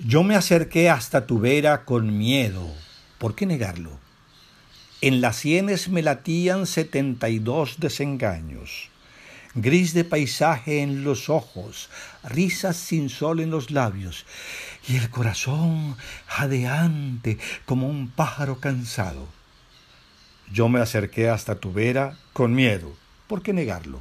Yo me acerqué hasta tu vera con miedo. ¿Por qué negarlo? En las sienes me latían setenta y dos desengaños. Gris de paisaje en los ojos, risas sin sol en los labios, y el corazón jadeante como un pájaro cansado. Yo me acerqué hasta tu vera con miedo. ¿Por qué negarlo?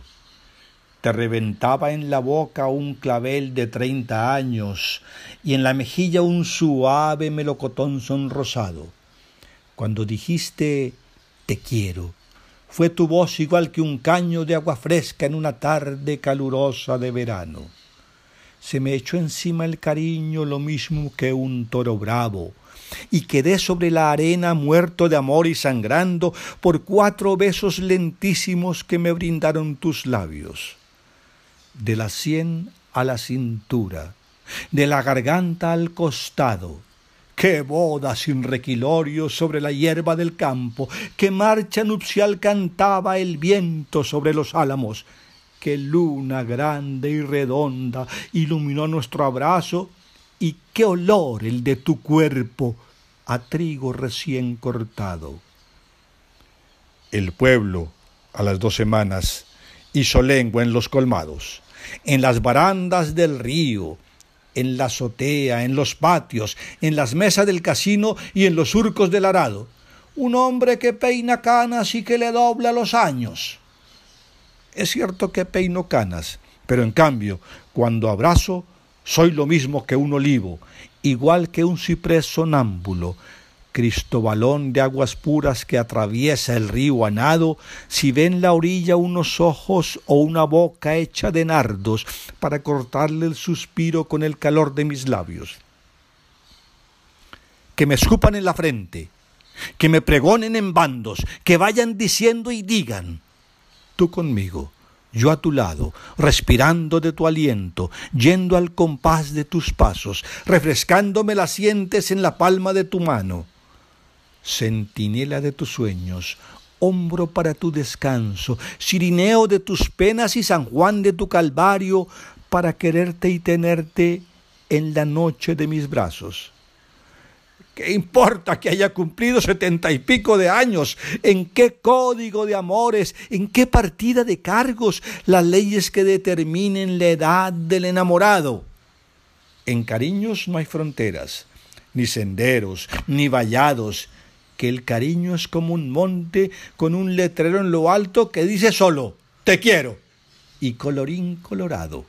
Te reventaba en la boca un clavel de treinta años y en la mejilla un suave melocotón sonrosado. Cuando dijiste te quiero, fue tu voz igual que un caño de agua fresca en una tarde calurosa de verano. Se me echó encima el cariño lo mismo que un toro bravo, y quedé sobre la arena muerto de amor y sangrando por cuatro besos lentísimos que me brindaron tus labios. De la sien a la cintura, de la garganta al costado, qué boda sin requilorio sobre la hierba del campo, qué marcha nupcial cantaba el viento sobre los álamos, qué luna grande y redonda iluminó nuestro abrazo y qué olor el de tu cuerpo a trigo recién cortado. El pueblo, a las dos semanas, hizo lengua en los colmados, en las barandas del río, en la azotea, en los patios, en las mesas del casino y en los surcos del arado. Un hombre que peina canas y que le dobla los años. Es cierto que peino canas, pero en cambio, cuando abrazo, soy lo mismo que un olivo, igual que un ciprés sonámbulo, Cristobalón de aguas puras que atraviesa el río a nado, si ve en la orilla unos ojos o una boca hecha de nardos para cortarle el suspiro con el calor de mis labios. Que me escupan en la frente, que me pregonen en bandos, que vayan diciendo y digan, tú conmigo, yo a tu lado, respirando de tu aliento, yendo al compás de tus pasos, refrescándome las sientes en la palma de tu mano. Centinela de tus sueños, hombro para tu descanso, Sirineo de tus penas y San Juan de tu calvario, para quererte y tenerte en la noche de mis brazos. ¿Qué importa que haya cumplido setenta y pico de años? ¿En qué código de amores? ¿En qué partida de cargos las leyes que determinen la edad del enamorado? En cariños no hay fronteras, ni senderos, ni vallados, que el cariño es como un monte con un letrero en lo alto que dice solo, te quiero, y colorín colorado.